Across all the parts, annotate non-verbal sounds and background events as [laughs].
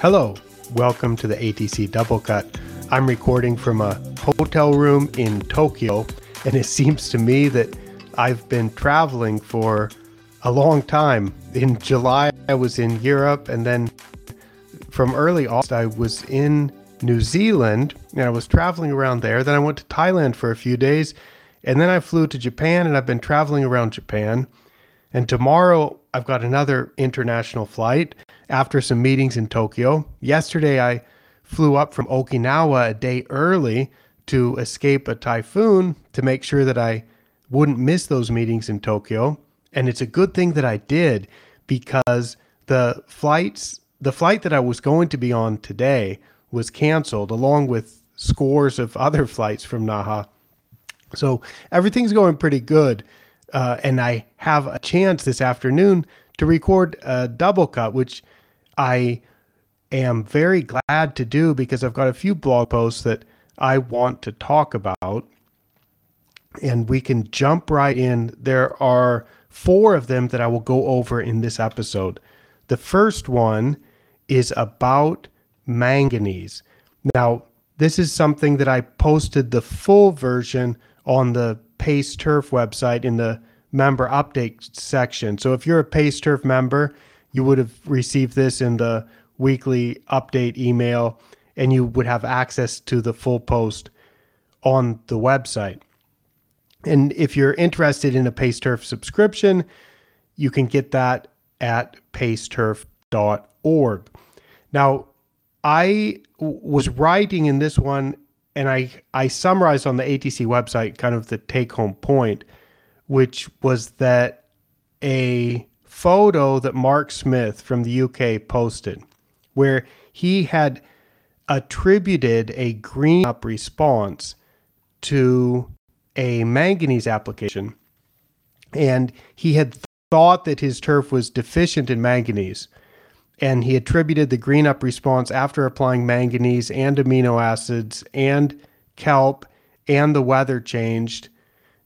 Hello, welcome to the ATC Doublecut. I'm recording from a hotel room in Tokyo, and it [laughs] seems to me that I've been traveling for a long time. In July, I was in Europe, and then from early August, I was in New Zealand, and I was traveling around there. Then I went to Thailand for a few days, and then I flew to Japan, and I've been traveling around Japan. And tomorrow, I've got another international flight after some meetings in Tokyo. Yesterday, I flew up from Okinawa a day early to escape a typhoon to make sure that I wouldn't miss those meetings in Tokyo. And it's a good thing that I did because the flights, the flight that I was going to be on today was canceled along with scores of other [laughs] flights from Naha. So everything's going pretty good. Uh, and I have a chance this afternoon to record a double cut, which I am very glad to do because I've got a few blog posts that I want to talk about. And we can jump right in. There are four of them that I will go over in this episode. The first one is about manganese. Now, this is something that I posted the full version on the Pace Turf website in the member update section. So if you're a Pace Turf member, you would have received this in the weekly update email and you would have access to the full post on the website. And if you're interested in a Pace Turf subscription, you can get that at paceturf.org. Now, I was writing in this one and I, I summarized on the ATC website kind of the take home point, which was that a photo that Mark Smith from the UK posted, where he had attributed a green up response to a manganese application. And he had thought that his turf was deficient in manganese. And he attributed the green up response after applying manganese and amino acids and kelp and the weather changed.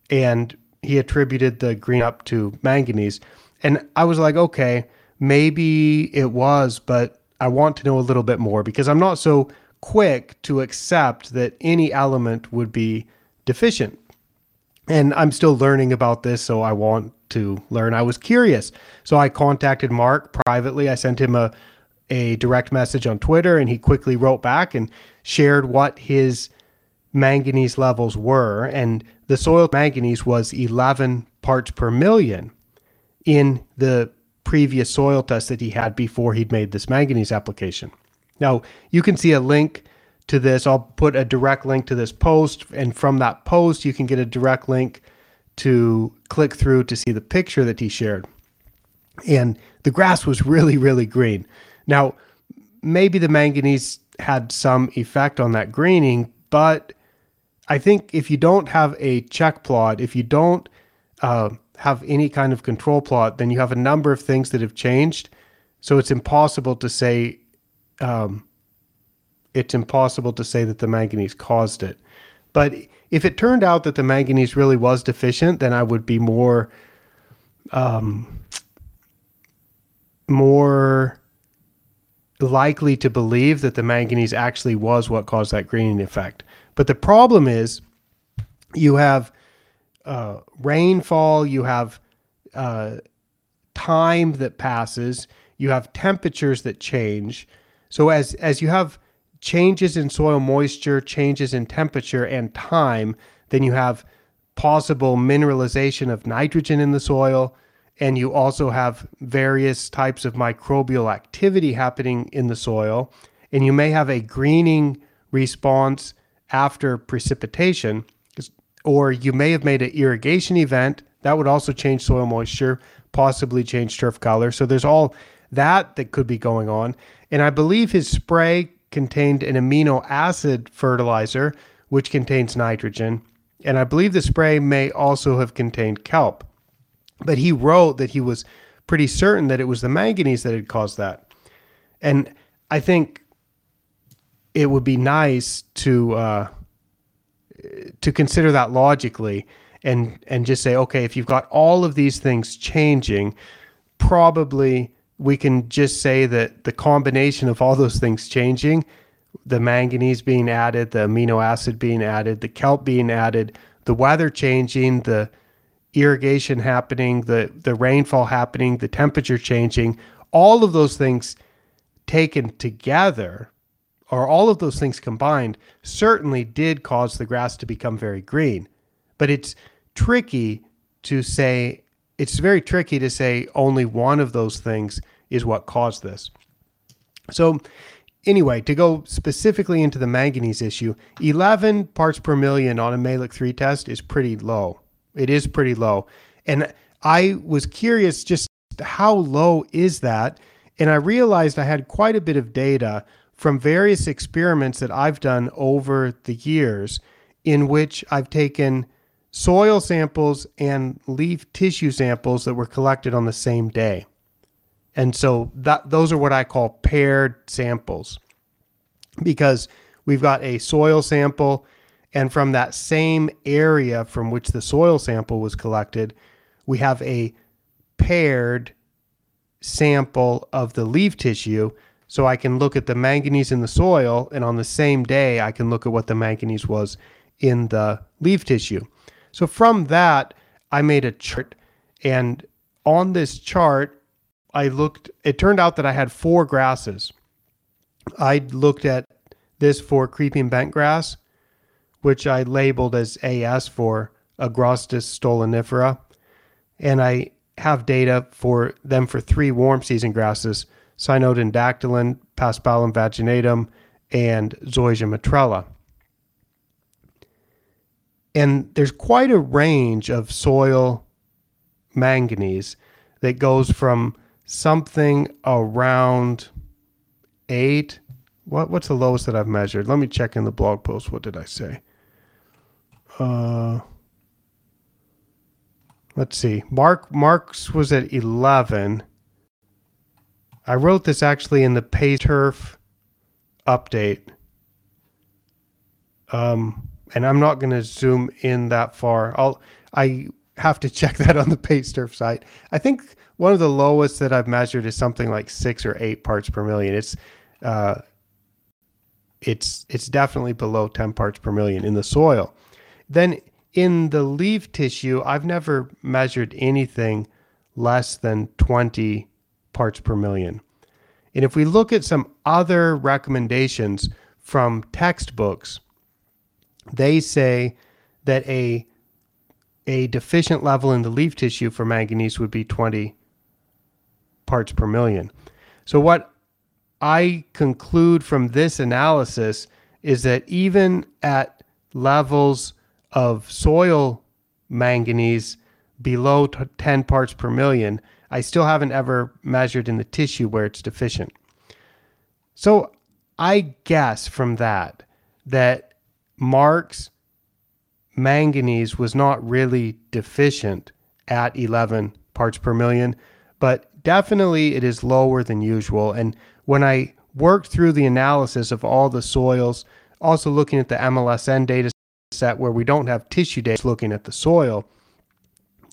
And he attributed the green up to manganese and i was like okay maybe it was but i want to know a little bit more because i'm not so quick to accept that any element would be deficient and i'm still learning about this so i want to learn. I was curious. So I contacted Mark privately. I sent him a, a direct message on Twitter and he quickly wrote back and shared what his manganese levels were. And the soil manganese was 11 parts per million in the previous soil test that he had before he'd made this manganese application. Now, you can see a link to this. I'll put a direct link to this post. And from that post, you can get a direct link to click through to see the picture that he shared. And the grass was really, really green. Now, maybe the manganese had some effect on that greening, but I think if you don't have a check plot, if you don't uh, have any kind of control plot, then you have a number of things that have changed. So it's impossible to say, um, it's impossible to say that the manganese caused it. But if it turned out that the manganese really was deficient, then I would be more, um, more likely to believe that the manganese actually was what caused that greening effect. But the problem is, you have uh, rainfall, you have uh, time that passes, you have temperatures that change. So as as you have changes in soil moisture, changes in temperature and time, then you have possible mineralization of nitrogen in the soil. And you also have various types of microbial activity happening in the soil. And you may have a greening response after precipitation, or you may have made an irrigation event that would also change soil moisture, possibly change turf color. So there's all that that could be going on. And I believe his spray contained an amino acid fertilizer, which contains nitrogen. And I believe the spray may also have contained kelp. But he wrote that he was pretty certain that it was the manganese that had caused that. And I think it would be nice to uh, to consider that logically and and just say, okay, if you've got all of these things changing, probably we can just say that the combination of all those things changing, the manganese being added, the amino acid being added, the kelp being added, the weather changing, the irrigation happening, the the rainfall happening, the temperature changing, all of those things taken together or all of those things combined certainly did cause the grass to become very green. But it's tricky to say it's very tricky to say only one of those things is what caused this. So, anyway, to go specifically into the manganese issue, 11 parts per million on a Mehlich 3 test is pretty low. It is pretty low. And I was curious just how low is that? And I realized I had quite a bit of data from various experiments that I've done over the years in which I've taken soil samples and leaf tissue samples that were collected on the same day. And so that those are what I call paired samples. Because we've got a soil sample and from that same area from which the soil sample was collected, we have a paired sample of the leaf tissue so I can look at the manganese in the soil and on the same day I can look at what the manganese was in the leaf tissue. So from that, I made a chart. And on this chart, I looked, it turned out that I had four grasses. I looked at this for creeping bent grass, which I labeled as AS for Agrostis stolonifera. And I have data for them for three warm season grasses Cynodon Paspalum vaginatum, and Zoysia matrella. And there's quite a range of soil manganese that goes from something around eight. What what's the lowest that I've measured? Let me check in the blog post. What did I say? Uh, let's see. Mark Mark's was at eleven. I wrote this actually in the Pace Turf update. Um, and I'm not going to zoom in that far. I'll I have to [laughs] check that on the Pace Turf site. I think one of the lowest that I've measured is something like six or eight parts per million. It's uh, it's it's definitely below 10 parts per million in the soil. Then in the leaf tissue, I've never measured anything less than 20 parts per million. And if we look at some other recommendations from textbooks, they say that a a deficient level in the leaf tissue for manganese would be 20 parts per million. So what I conclude from this analysis is that even at levels of soil manganese below 10 parts per million, I still haven't ever measured in the tissue where it's deficient. So I guess from that that Mark's manganese was not really deficient at 11 parts per million, but definitely it is lower than usual. And when I worked through the analysis of all the soils, also looking at the MLSN data set where we don't have tissue data looking at the soil,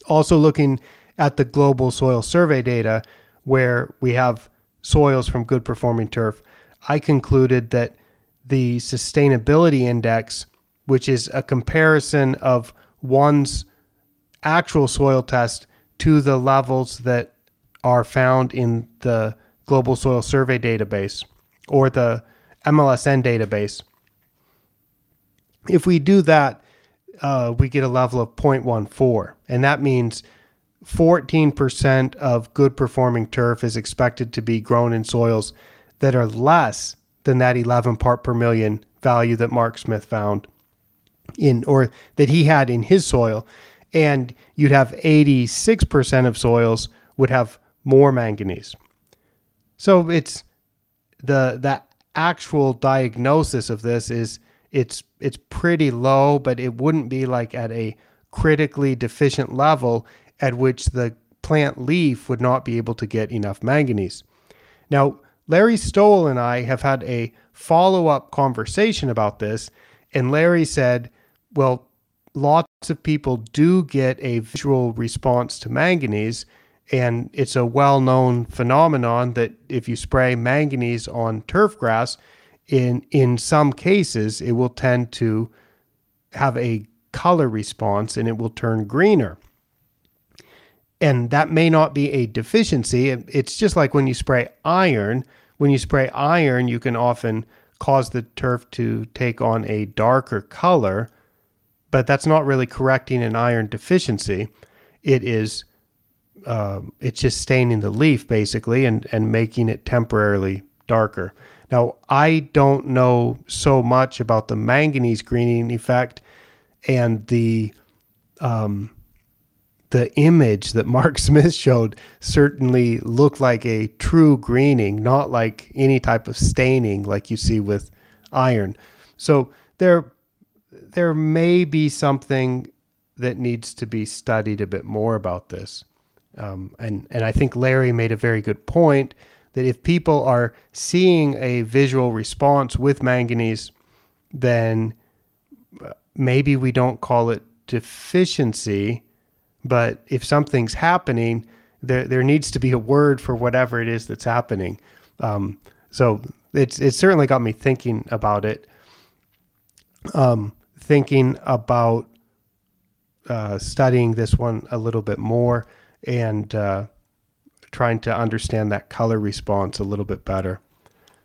also looking at the global soil survey data where we have soils from good performing turf, I concluded that the sustainability index, which is a comparison of one's actual soil test to the levels that are found in the Global Soil Survey database or the MLSN database. If we do that, uh, we get a level of 0.14, and that means 14% of good performing turf is expected to be grown in soils that are less than that 11 part per million value that Mark Smith found in or that he had in his soil. And you'd have 86% of soils would have more manganese. So it's the that actual diagnosis of this is it's it's pretty low, but it wouldn't be like at a critically deficient level at which the plant leaf would not be able to get enough manganese. Now, Larry Stowell and I have had a follow up conversation about this, and Larry said, well, lots of people do get a visual response to manganese, And it's a well known phenomenon that if you spray manganese on turf grass, in, in some cases, it will tend to have a color response and it will turn greener. And that may not be a deficiency. It's just like when you spray iron. When you spray iron, you can often cause the turf to take on a darker color, but that's not really correcting an iron deficiency. It is um, it's just staining the leaf basically and, and making it temporarily darker. Now, I don't know so much about the manganese greening effect and the um, the image that Mark [laughs] Smith showed certainly looked like a true greening, not like any type of staining like you see with iron. So there there may be something that needs to be studied a bit more about this. Um, and and I think Larry made a very good point that if people are seeing a visual response with manganese, then uh, maybe we don't call it deficiency, but if something's happening, there there needs to be a word for whatever it is that's happening. Um, so it's it certainly got me thinking about it. Um, thinking about uh, studying this one a little bit more and uh, trying to understand that color response a little bit better.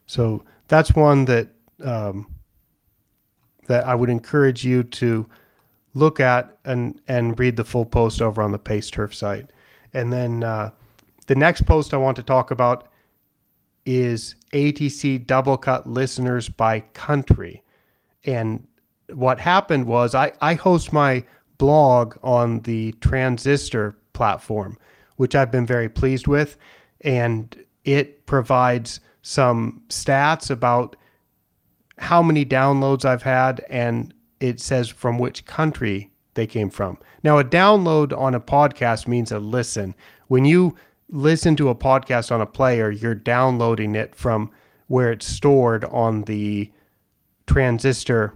So that's one that um, that I would encourage you to look at and and read the full post over on the Pace Turf site. And then uh, the next post I want to talk about is ATC Doublecut listeners by country. And what happened was I, I host my blog on the Transistor platform, which I've been very pleased with. And it provides some stats about how many downloads I've had, and it says from which country they came from. Now, a download on a podcast means a listen. When you listen to a podcast on a player, you're downloading it from where it's stored on the transistor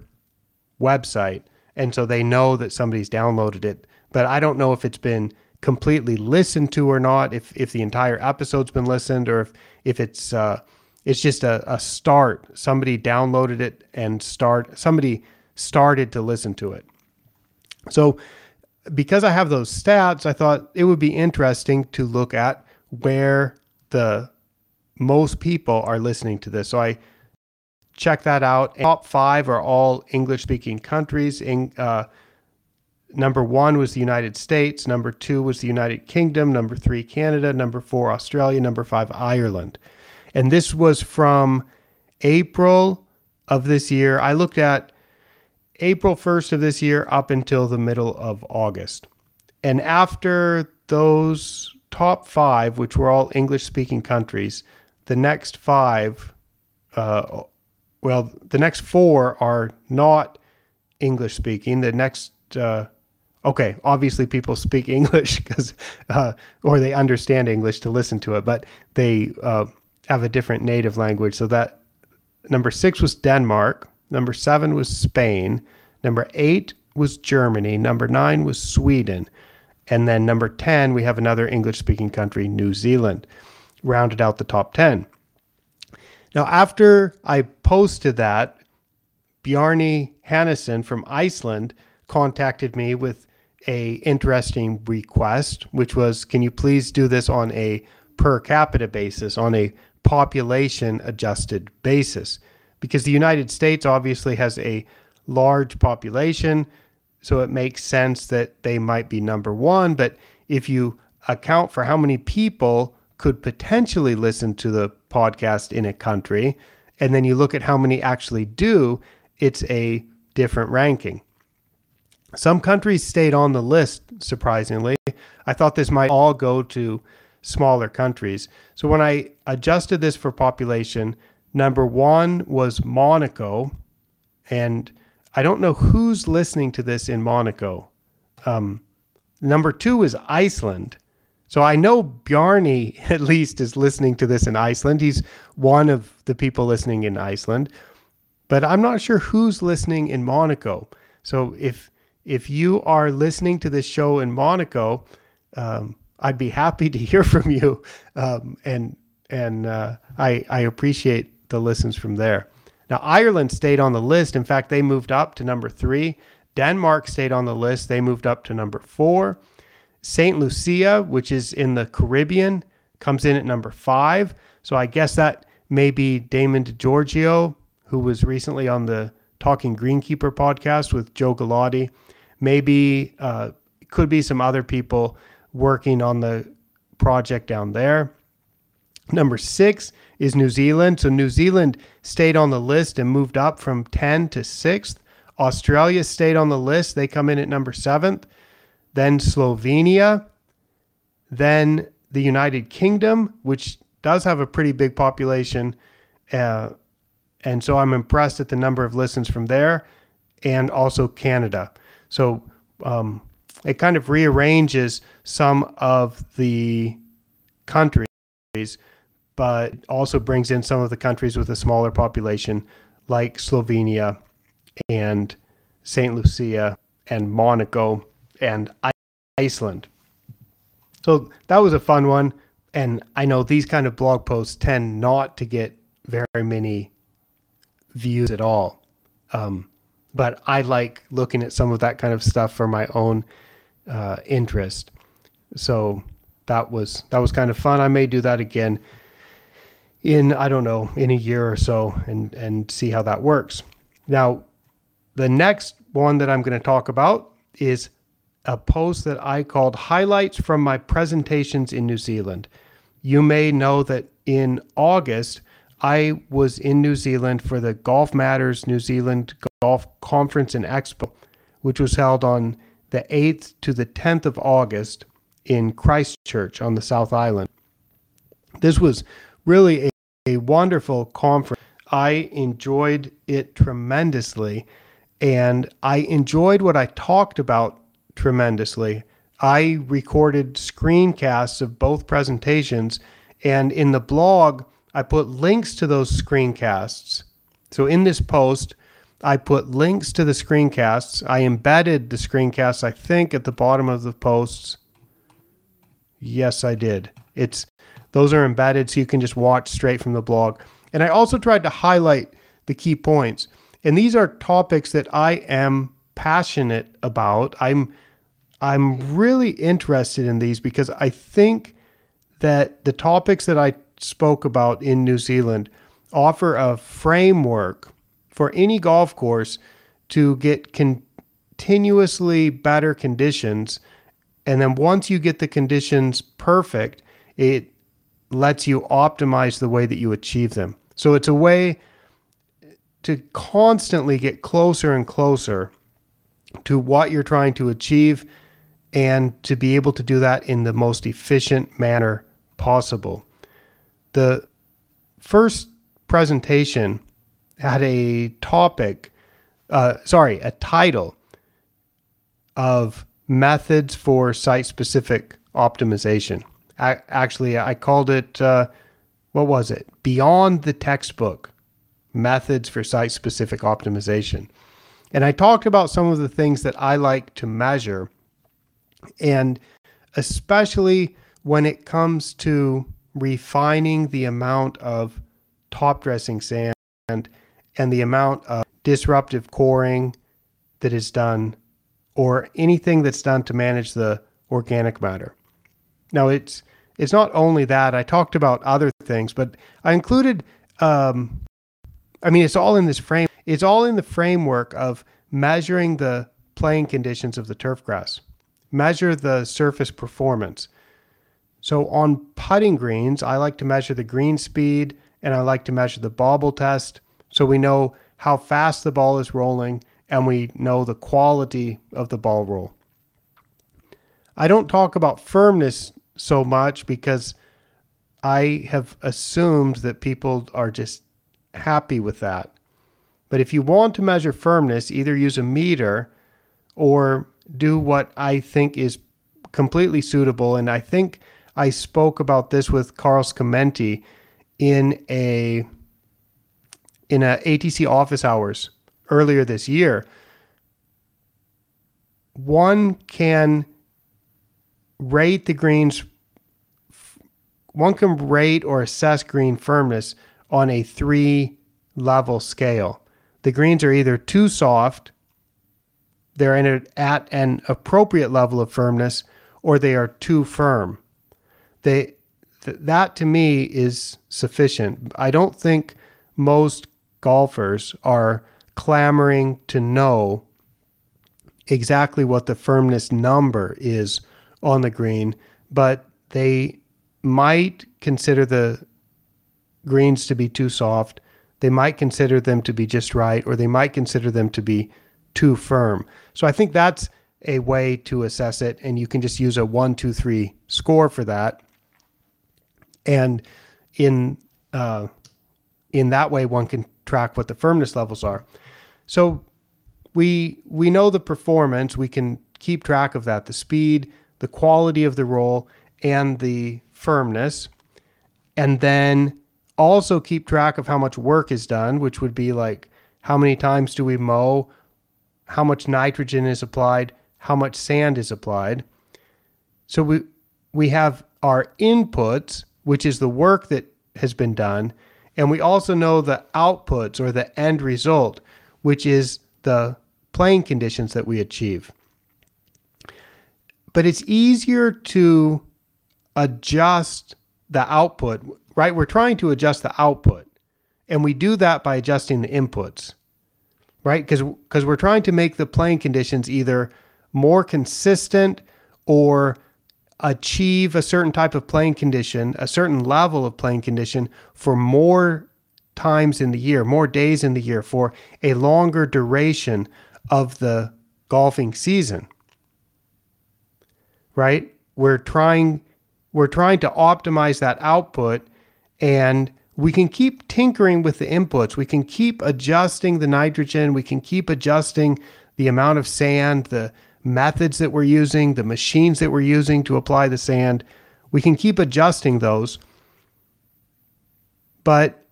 website. And so they know that somebody's downloaded it. But I don't know if it's been completely listened to or not, if if the entire episode's been listened, or if if it's uh, it's just a, a start. Somebody downloaded it and start somebody started to listen to it. So because I have those stats, I thought it would be interesting to look at where the most people are listening to this. So I check that out. Top five are all English speaking countries. In, uh, Number one was the United States. Number two was the United Kingdom. Number three, Canada. Number four, Australia. Number five, Ireland. And this was from April of this year. I looked at April 1st of this year up until the middle of August. And after those top five, which were all English speaking countries, the next five, uh, well, the next four are not English speaking. The next uh, okay, obviously people speak English [laughs] because, uh, or they understand English to listen to it, but they uh, have a different native language. So that number six was Denmark, number seven was Spain, number eight was Germany, number nine was Sweden, and then number 10, we have another English speaking country, New Zealand, rounded out the top 10. Now, after I posted that, Bjarni Hannesson from Iceland contacted me with a interesting request, which was, can you please do this on a per capita basis, on a population adjusted basis? Because the United States obviously has a large population, so it makes sense that they might be number one. But if you account for how many people could potentially listen to the podcast in a country, and then you look at how many actually do, it's a different ranking. Some countries stayed on the list, surprisingly. I thought this might all go to smaller countries. So when I adjusted this for population, number one was Monaco. And I don't know who's listening to this in Monaco. Um, number two is Iceland. So I know Bjarni [laughs] at least is listening to this in Iceland. He's one of the people listening in Iceland, but I'm not sure who's listening in Monaco. So if if you are listening to this show in Monaco, um, I'd be happy to [laughs] hear from you, um, and and uh, I I appreciate the listens from there. Now Ireland stayed on the list. In fact, they moved up to number three. Denmark stayed on the list. They moved up to number four. St. Lucia, which is in the Caribbean, comes in at number five. So I guess that may be Damon DeGiorgio, who was recently on the Talking Greenkeeper podcast with Joe Galati. Maybe uh, could be some other people working on the project down there. Number six is New Zealand. So New Zealand stayed on the list and moved up from 10 to 6th. Australia stayed on the list. They come in at number seventh. Then Slovenia. Then the United Kingdom, which does have a pretty big population. Uh, and so I'm impressed at the number of listens from there and also Canada. So um, it kind of rearranges some of the countries, but also brings in some of the countries with a smaller population, like Slovenia and St. Lucia and Monaco and Iceland. So that was a fun one. And I know these kind of blog posts tend not to get very many views at all. Um, but I like looking at some of that kind of stuff for my own uh, interest. So that was that was kind of fun. I may do that again in I don't know in a year or so and and see how that works. Now, the next one that I'm going to talk about is a post that I called highlights from my presentations in New Zealand. You may know that in August I was in New Zealand for the Golf Matters New Zealand Golf Conference and Expo, which was held on the 8th to the 10th of August in Christchurch on the South Island. This was really a, wonderful conference. I enjoyed it tremendously, and I enjoyed what I talked about tremendously. I recorded screencasts of both presentations, and in the blog, I put links to those screencasts. So in this post, I put links to the screencasts. I embedded the screencasts, I think, at the bottom of the posts. Yes, I did. It's those are embedded so you can just watch straight from the blog. And I also tried to highlight the key points. And these are topics that I am passionate about. I'm I'm really interested in these because I think that the topics that I spoke about in New Zealand offer a framework for any golf course to get continuously better conditions. And then once you get the conditions perfect, it lets you optimize the way that you achieve them. So it's a way to constantly get closer and closer to what you're trying to achieve and to be able to do that in the most efficient manner possible. The first presentation had a topic, uh, sorry, a title of methods for site specific optimization. I, actually, I called it, uh, what was it? Beyond the textbook methods for site specific optimization. And I talked about some of the things that I like to measure, and especially when it comes to refining the amount of top dressing sand and the amount of disruptive coring that is done or anything that's done to manage the organic matter. Now it's it's not only that I talked about other things, but I included um, I mean it's all in this frame it's all in the framework of measuring the playing conditions of the turf grass. Measure the surface performance. So on putting greens, I like to measure the green speed and I like to measure the bobble test so we know how fast the ball is rolling and we know the quality of the ball roll. I don't talk about firmness so much because I have assumed that people are just happy with that. But if you want to measure firmness, either use a meter or do what I think is completely suitable. And I think I spoke about this with Carl Scamenti in a in a ATC office hours earlier this year, one can rate the greens one can rate or assess green firmness on a three level scale. The greens are either too soft, they're a, at an appropriate level of firmness, or they are too firm. They th- that to me is sufficient. I don't think most golfers are clamoring to know exactly what the firmness number is on the green, but they might consider the greens to be too soft. They might consider them to be just right, or they might consider them to be too firm. So I think that's a way to assess it, and you can just use a one, two, three score for that. And in uh, in that way, one can track what the firmness levels are. So we we know the performance. We can keep track of that, the speed, the quality of the roll, and the firmness, and then also keep track of how much work is done, which would be like how many times do we mow, how much nitrogen is applied, how much sand is applied. So we we have our inputs, which is the work that has been done, and we also know the outputs or the end result, which is the playing conditions that we achieve. But it's easier to adjust the output, right? We're trying to adjust the output, and we do that by adjusting the inputs, right? Because because we're trying to make the playing conditions either more consistent or achieve a certain type of playing condition, a certain level of playing condition for more times in the year, more days in the year, for a longer duration of the golfing season. Right? We're trying we're trying to optimize that output and we can keep tinkering with the inputs. We can keep adjusting the nitrogen, we can keep adjusting the amount of sand, the methods that we're using, the machines that we're using to apply the sand. We can keep adjusting those. But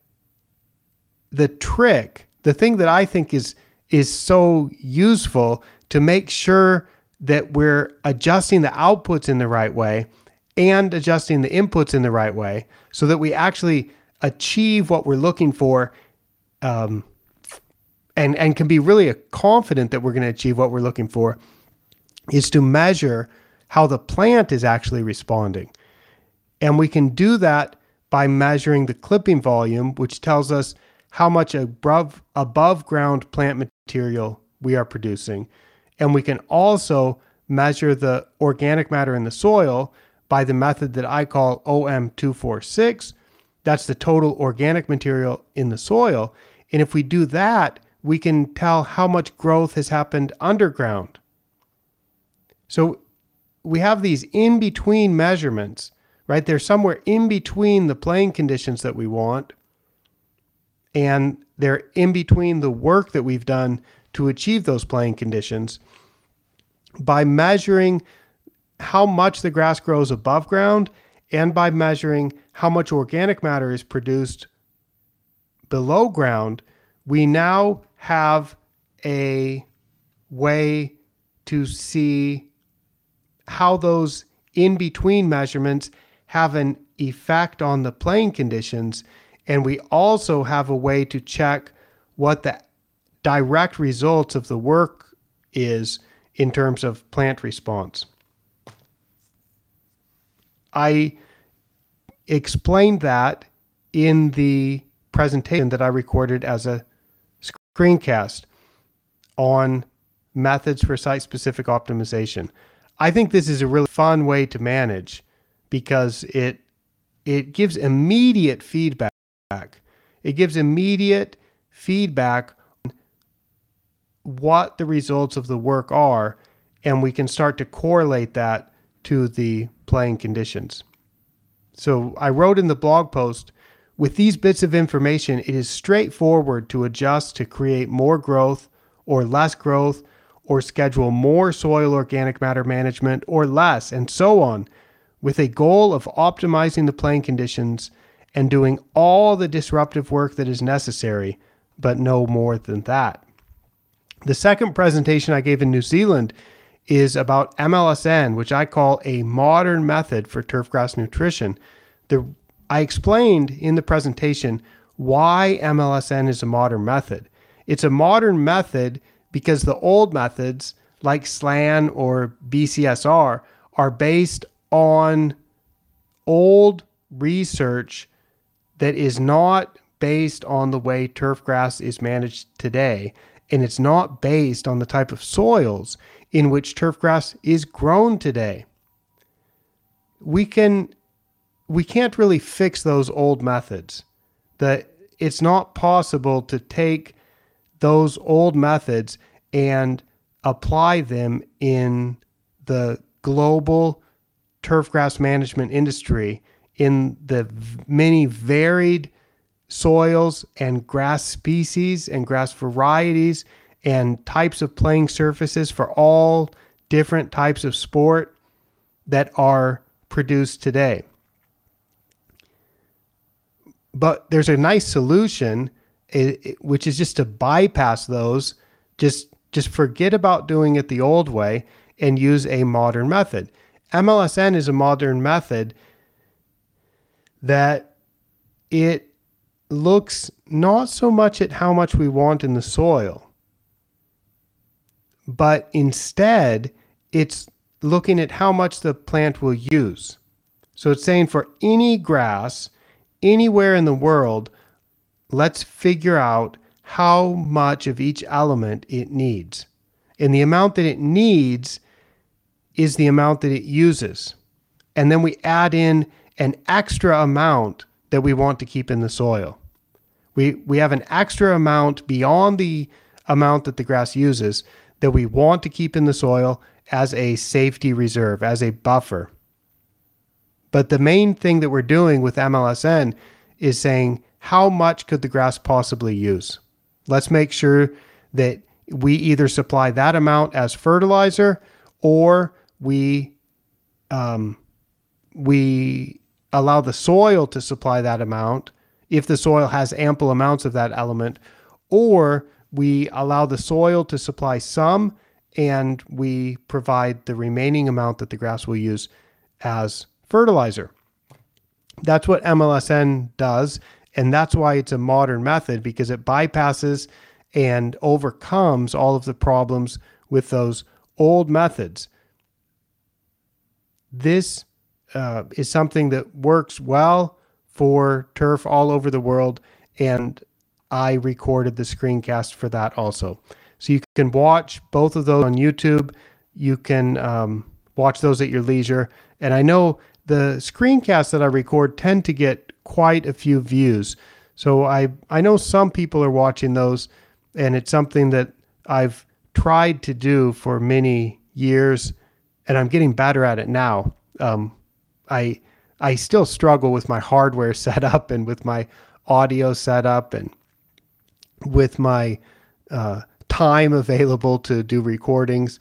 the trick, the thing that I think is is so useful to make sure that we're adjusting the outputs in the right way and adjusting the inputs in the right way so that we actually achieve what we're looking for um, and, and can be really confident that we're going to achieve what we're looking for is to measure how the plant is actually responding. And we can do that by measuring the clipping volume, which tells us how much above, above ground plant material we are producing. And we can also measure the organic matter in the soil by the method that I call OM246. That's the total organic material in the soil. And if we do that, we can tell how much growth has happened underground. So we have these in between measurements, right? They're somewhere in between the playing conditions that we want, and they're in between the work that we've done to achieve those playing conditions by measuring how much the grass grows above ground and by measuring how much organic matter is produced below ground, we now have a way to see how those in between measurements have an effect on the playing conditions. And we also have a way to check what the direct results of the work is in terms of plant response. I explained that in the presentation that I recorded as a screencast on methods for site specific optimization. I think this is a really fun way to manage because it it gives immediate feedback. It gives immediate feedback what the results of the work are, and we can start to correlate that to the playing conditions. So I wrote in the blog post with these bits of information, it is straightforward to adjust to create more growth or less growth or schedule more soil organic matter management or less, and so on, with a goal of optimizing the playing conditions and doing all the disruptive work that is necessary, but no more than that. The second presentation I gave in New Zealand is about MLSN, which I call a modern method for turfgrass nutrition the I explained in the presentation why MLSN is a modern method. It's a modern method because the old methods like SLAN or BCSR are based on old research that is not based on the way turfgrass is managed today. And it's not based on the type of soils in which turf grass is grown today. We can we can't really fix those old methods. That it's not possible to take those old methods and apply them in the global turfgrass management industry in the many varied soils and grass species and grass varieties and types of playing surfaces for all different types of sport that are produced today. But there's a nice solution, which is just to bypass those, just just forget about doing it the old way and use a modern method. MLSN is a modern method that it looks not so much at how much we want in the soil, but instead it's looking at how much the plant will use. So it's saying for any grass anywhere in the world, let's figure out how much of each element it needs. And the amount that it needs is the amount that it uses. And then we add in an extra amount that we want to keep in the soil. We, we have an extra amount beyond the amount that the grass uses that we want to keep in the soil as a safety reserve, as a buffer. But the main thing that we're doing with MLSN is saying, how much could the grass possibly use? Let's make sure that we either supply that amount as fertilizer or we um, we allow the soil to supply that amount if the soil has ample amounts of that element, or we allow the soil to supply some and we provide the remaining amount that the grass will use as fertilizer. That's what MLSN does. And that's why it's a modern method because it bypasses and overcomes all of the problems with those old methods. This uh, is something that works well for turf all over the world. And I recorded the screencast for that also. So you can watch both of those on YouTube. You can um, watch those at your leisure. And I know the screencasts that I record tend to get quite a few views. So I I know some people are watching those, and it's something that I've tried to do for many years, and I'm getting better at it now. Um, I I still struggle with my hardware [laughs] setup and with my audio setup and with my uh, time available to do recordings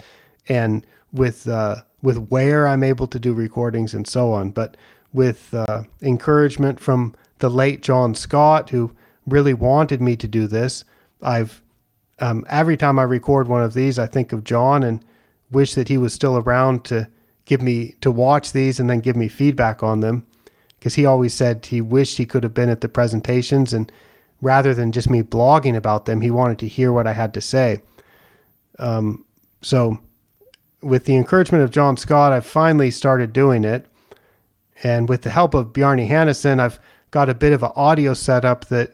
and with uh, with where I'm able to do recordings and so on. But with uh, encouragement from the late John Scott, who really wanted me to do this, I've um, every time I record one of these, I think of John and wish that he was still around to give me to watch these and then give me feedback on them. Because he always said he wished he could have been at the presentations and rather than just me blogging about them, he wanted to hear what I had to say. Um, so with the encouragement of John Scott, I've finally started doing it. And with the help of bjarni Hannesson, I've got a bit of an audio setup that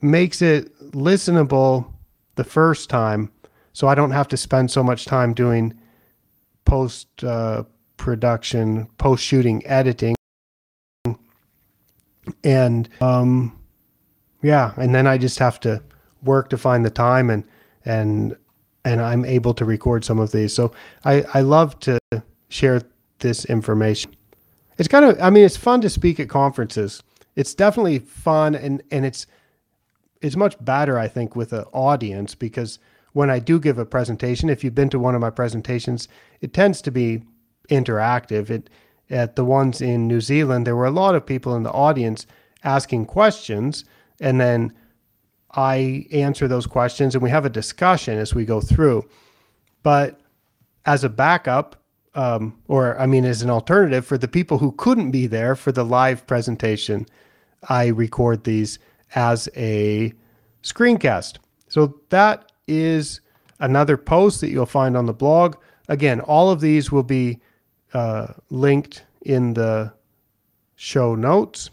makes it listenable the first time. So I don't have to spend so much time doing post uh, production, post shooting editing. And um, yeah, and then I just have to work to find the time and and and I'm able to record some of these. So I, I love to share this information. It's kind of, I mean, it's fun to speak at conferences. It's definitely fun and, and it's, it's much better, I think, with an audience because when I do give a presentation, if you've been to one of my presentations, it tends to be interactive. It, at the ones in New Zealand, there were a lot of people in the audience asking questions and then I answer those questions and we have a discussion as we go through. But as a backup, um, or I mean, as an alternative for the people who couldn't be there for the live presentation, I record these as a screencast. So that is another post that you'll find on the blog. Again, all of these will be uh, linked in the show notes.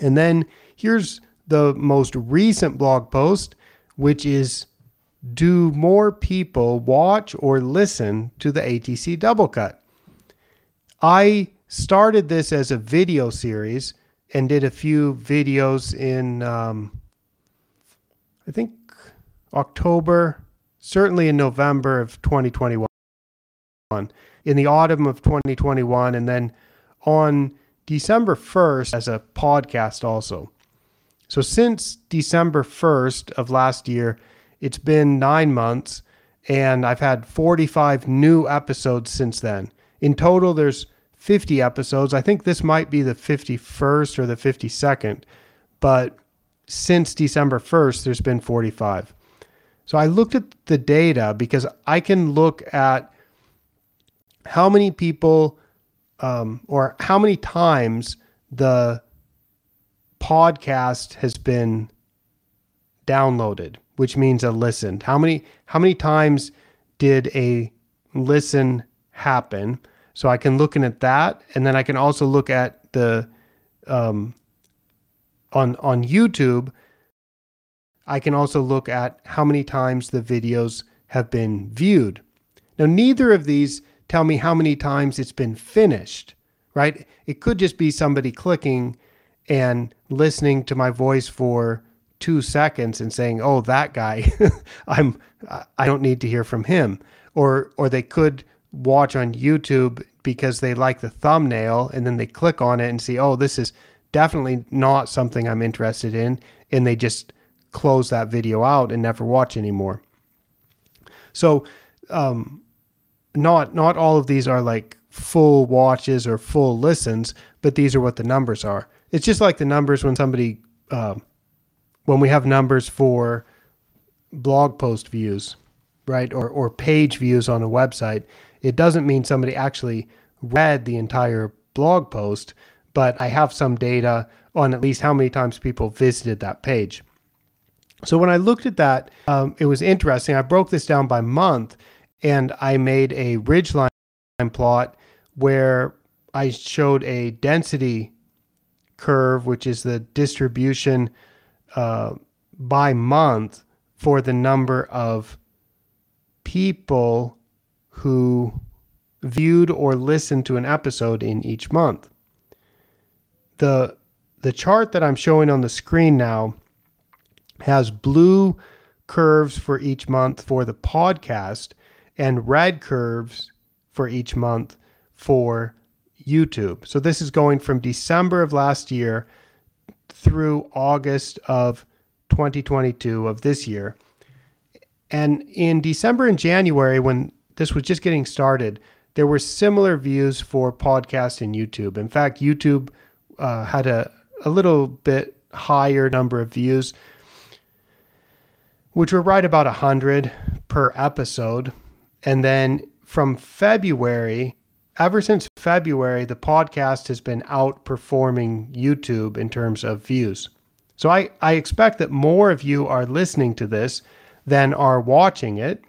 And then here's the most recent blog post, which is Do more people watch or listen to the ATC Doublecut? I started this as a video series and did a few videos in, um, I think, October, certainly in November of 2021, in the autumn of 2021, and then on December 1st as a podcast also. So since December 1st of last year, it's been nine months, and I've had 45 new episodes since then. In total, there's 50 episodes. I think this might be the 51st or the 52nd, but since December 1st, there's been 45. So I looked at the data because I can look at how many people um, or how many times the podcast has been downloaded, which means a listened. How many how many times did a listen happen? So I can look in at that, and then I can also look at the um, on on YouTube. I can also look at how many times the videos have been viewed. Now, neither of these tell me how many times it's been finished, right? It could just be somebody clicking and listening to my voice for two seconds and saying, "Oh, that guy, [laughs] I'm I don't need to hear from him," or or they could watch on YouTube because they like the thumbnail and then they click on it and see, "Oh, this is definitely not something I'm interested in," and they just close that video out and never watch anymore. So, um, not not all of these are like full watches or full listens, but these are what the numbers are. It's just like the numbers when somebody, uh, when we have numbers for blog post views, right, or or page views on a website. It doesn't mean somebody actually read the entire blog post, but I have some data on at least how many times people visited that page. So when I looked at that, um, it was interesting. I broke this down by month and I made a ridgeline plot where I showed a density curve, which is the distribution uh, by month for the number of people who viewed or listened to an episode in each month. The the chart that I'm showing on the screen now has blue curves for each month for the podcast and red curves for each month for YouTube. So this is going from December of last year through August of 2022 of this year. And in December and January, when this was just getting started, there were similar views for podcast and YouTube. In fact, YouTube uh, had a, a little bit higher number of views, which were right about 100 per episode. And then from February, ever since February, the podcast has been outperforming YouTube in terms of views. So I, I expect that more of you are listening to this than are watching it.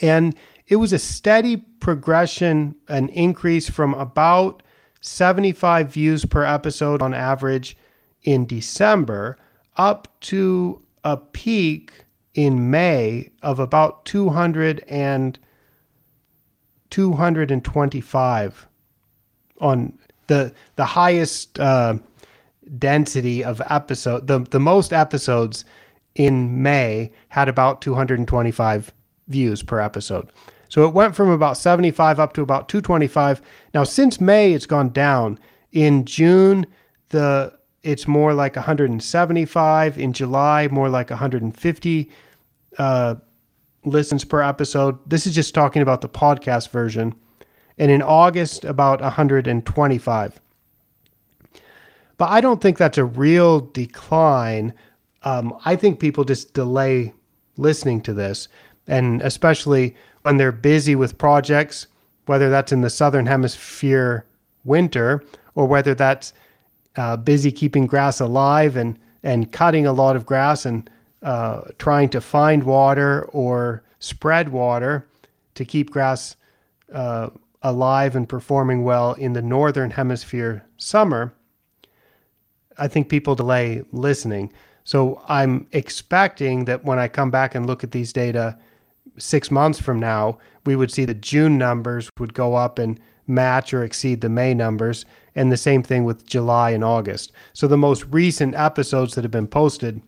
And it was a steady progression, an increase from about 75 views per episode on average in December up to a peak in May of about 200 and 225 on the the highest uh, density of episode the the most episodes in May had about 225 views per episode. So it went from about 75 up to about 225. Now since May it's gone down. In June the it's more like 175 in July more like 150 uh, listens per episode. This is just talking about the podcast version. And in August, about 125. But I don't think that's a real decline. Um, I think people just delay listening to this. And especially when they're busy with projects, whether that's in the southern hemisphere winter or whether that's uh, busy keeping grass alive and and cutting a lot of grass and uh, trying to find water or spread water to keep grass uh, alive and performing well in the northern hemisphere summer, I think people delay listening. So I'm expecting that when I come back and look at these data six months from now, we would see the June numbers would go up and match or exceed the May numbers, and the same thing with July and August. So the most recent episodes that have been posted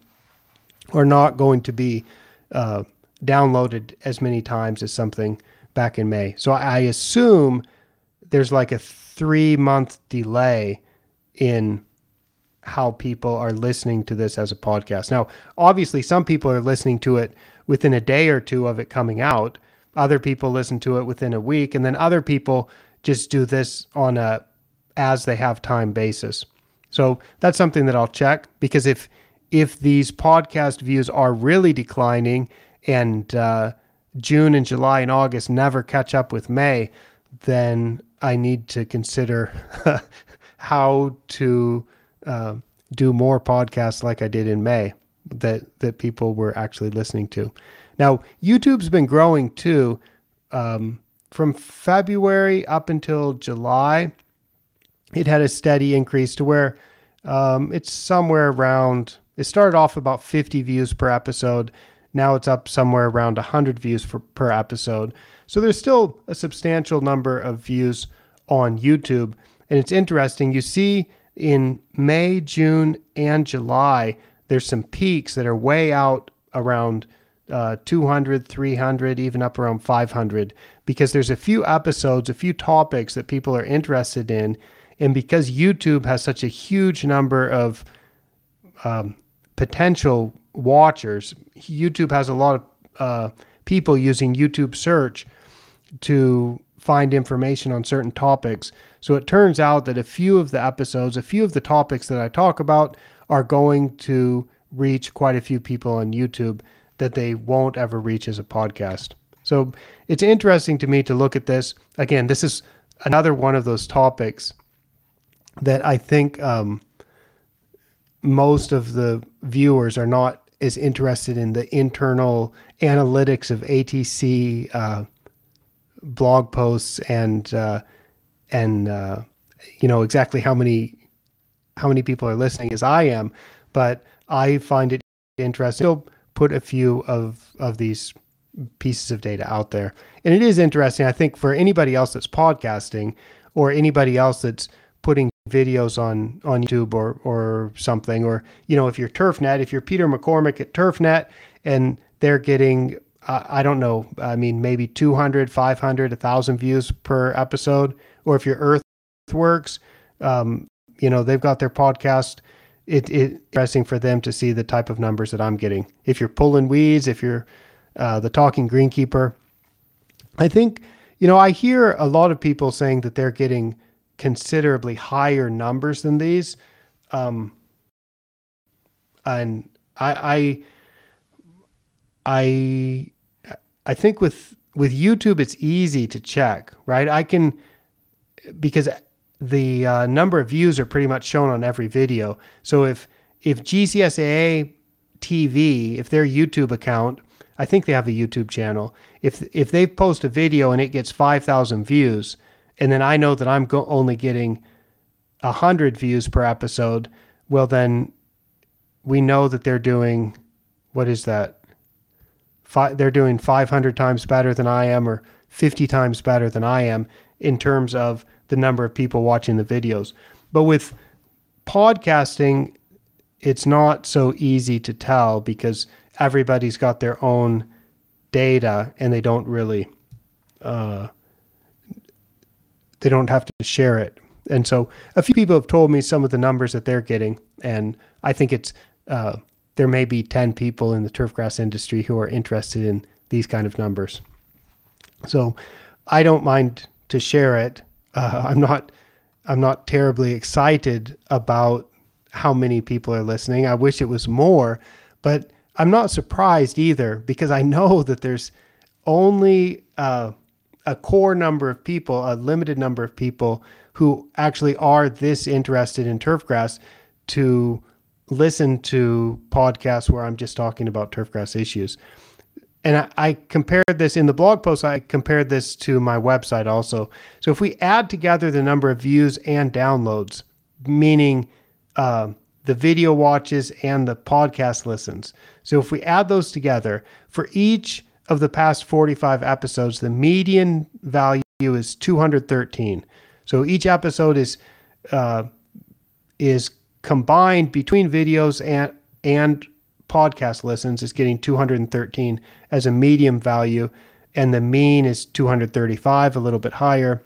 are not going to be uh, downloaded as many times as something back in May. So I assume there's like a three month delay in how people are listening to this as a podcast. Now, obviously, some people are listening to it within a day or two of it coming out. Other people listen to it within a week, and then other people just do this on a as they have time basis. So that's something that I'll check because if if these podcast views are really declining and uh, June and July and August never catch up with May, then I need to consider [laughs] how to uh, do more podcasts like I did in May that that people were actually listening to. Now YouTube's been growing too. Um, from February up until July, it had a steady increase to where um, it's somewhere around. It started off about 50 views per episode. Now it's up somewhere around 100 views for, per episode. So there's still a substantial number of views on YouTube. And it's interesting. You see in May, June, and July, there's some peaks that are way out around uh, 200, 300, even up around 500, because there's a few episodes, a few topics that people are interested in. And because YouTube has such a huge number of um, potential watchers, YouTube has a lot of uh, people using YouTube search to find information on certain topics. So it turns out that a few of the episodes, a few of the topics that I talk about are going to reach quite a few people on YouTube that they won't ever reach as a podcast. So it's interesting to me to look at this. Again, this is another one of those topics that I think um, most of the viewers are not as interested in the internal analytics of ATC uh, blog posts and uh, and uh, you know exactly how many how many people are listening as I am, but I find it interesting. So put a few of of these pieces of data out there. And it is interesting, I think, for anybody else that's podcasting or anybody else that's putting videos on on YouTube or or something, or you know, if you're TurfNet, if you're Peter McCormick at TurfNet and they're getting uh, I don't know, I mean maybe 200, 500, 1000 views per episode, or if you're Earthworks, um, you know, they've got their podcast it, it interesting for them to see the type of numbers that I'm getting. If you're pulling weeds, if you're uh, the talking greenkeeper, I think you know I hear a lot of people saying that they're getting considerably higher numbers than these, um, and I, I I I think with with YouTube it's easy to check, right? I can because the uh, number of views are pretty much shown on every video. So if if GCSAA TV, if their YouTube account, I think they have a YouTube channel. If if they post a video and it gets five thousand views, and then I know that I'm go- only getting hundred views per episode, well then we know that they're doing what is that? Five, they're doing 500 times better than I am, or 50 times better than I am in terms of the number of people watching the videos. But with podcasting, it's not so easy to tell because everybody's got their own data and they don't really uh, they don't have to share it. And so a few people have told me some of the numbers that they're getting, and I think it's uh, there may be ten people in the turfgrass industry who are interested in these kind of numbers. So I don't mind to share it uh, I'm not I'm not terribly excited about how many people are listening. I wish it was more, but I'm not surprised either because I know that there's only uh, a core number of people, a limited number of people who actually are this interested in turfgrass to listen to podcasts where I'm just talking about turfgrass issues. And I, I, compared this in the blog post, I compared this to my website also. So if we add together the number of views and downloads, meaning uh, the video watches and the podcast listens. So if we add those together, for each of the past 45 episodes, the median value is 213. So each episode is uh, is combined between videos and and podcast listens is getting 213 as a medium value, and the mean is 235, a little bit higher.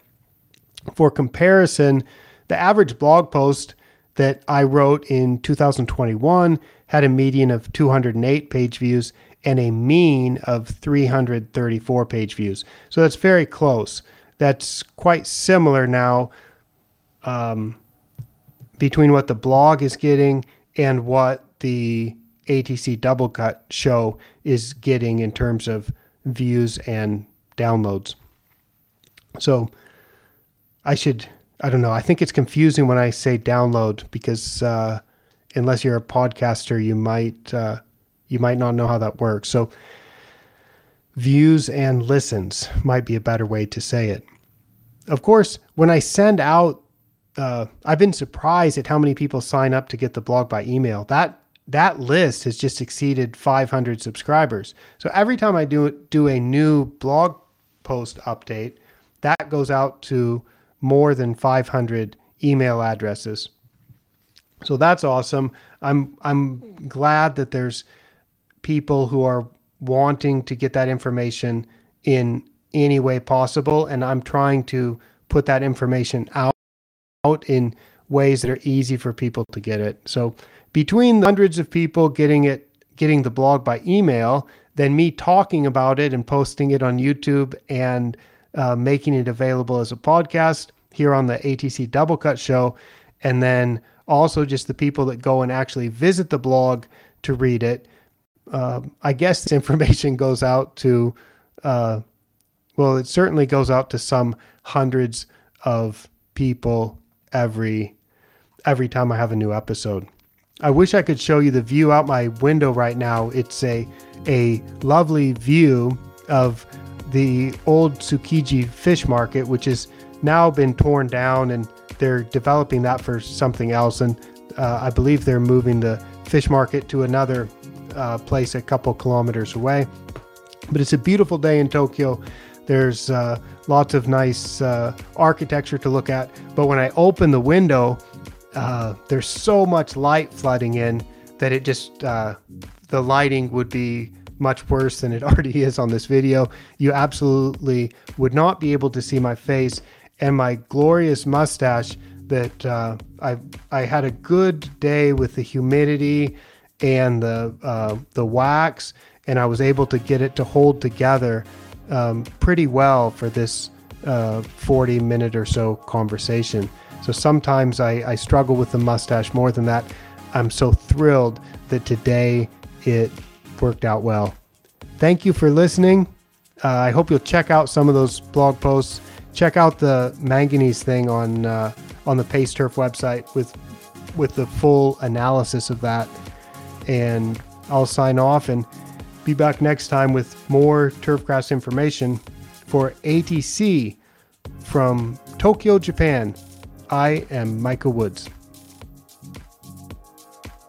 For comparison, the average blog post that I wrote in 2021 had a median of 208 page views and a mean of 334 page views. So that's very close. That's quite similar now um, between what the blog is getting and what the ATC Doublecut show is getting in terms of views and downloads. So I should, I don't know, I think it's confusing when I say download because uh, unless you're a podcaster, you might uh, you might not know how that works. So views and listens might be a better way to say it. Of course, when I send out, uh, I've been surprised at how many people sign up to get the blog by email. That that list has just exceeded 500 subscribers. So every time I do do a new blog post update, that goes out to more than 500 email addresses. So that's awesome. I'm I'm glad that there's people who are wanting to get that information in any way possible and I'm trying to put that information out out in ways that are easy for people to get it. So between the hundreds of people getting it getting the blog by email, then me talking about it and posting it on YouTube and uh, making it available as a podcast here on the ATC Doublecut show, and then also just the people that go and actually visit the blog to read it. Uh, I guess this [laughs] information goes out to, uh, well, it certainly goes out to some hundreds of people every every time I have a new episode. I wish I could show you the view out my window right now. It's a a lovely view of the old Tsukiji fish market, which has now been torn down and they're developing that for something else. And uh, I believe they're moving the fish market to another uh, place a couple kilometers away. But it's a beautiful day in Tokyo. There's uh, lots of nice uh, architecture to look at. But when I open the window, uh, there's so much light flooding in that it just, uh, the lighting would be much worse than it [laughs] already is on this video. You absolutely would not be able to see my face and my glorious mustache that uh, I I had a good day with the humidity and the uh, the wax, and I was able to get it to hold together um, pretty well for this uh, 40 minute or so conversation. So sometimes I, I struggle with the mustache more than that. I'm so thrilled that today it worked out well. Thank you for listening. Uh, I hope you'll check out some of those blog posts check out the manganese thing on uh, on the Pace Turf website with with the full analysis of that. And I'll sign off and be back next time with more turfgrass information for ATC from Tokyo, Japan. I am Micah Woods.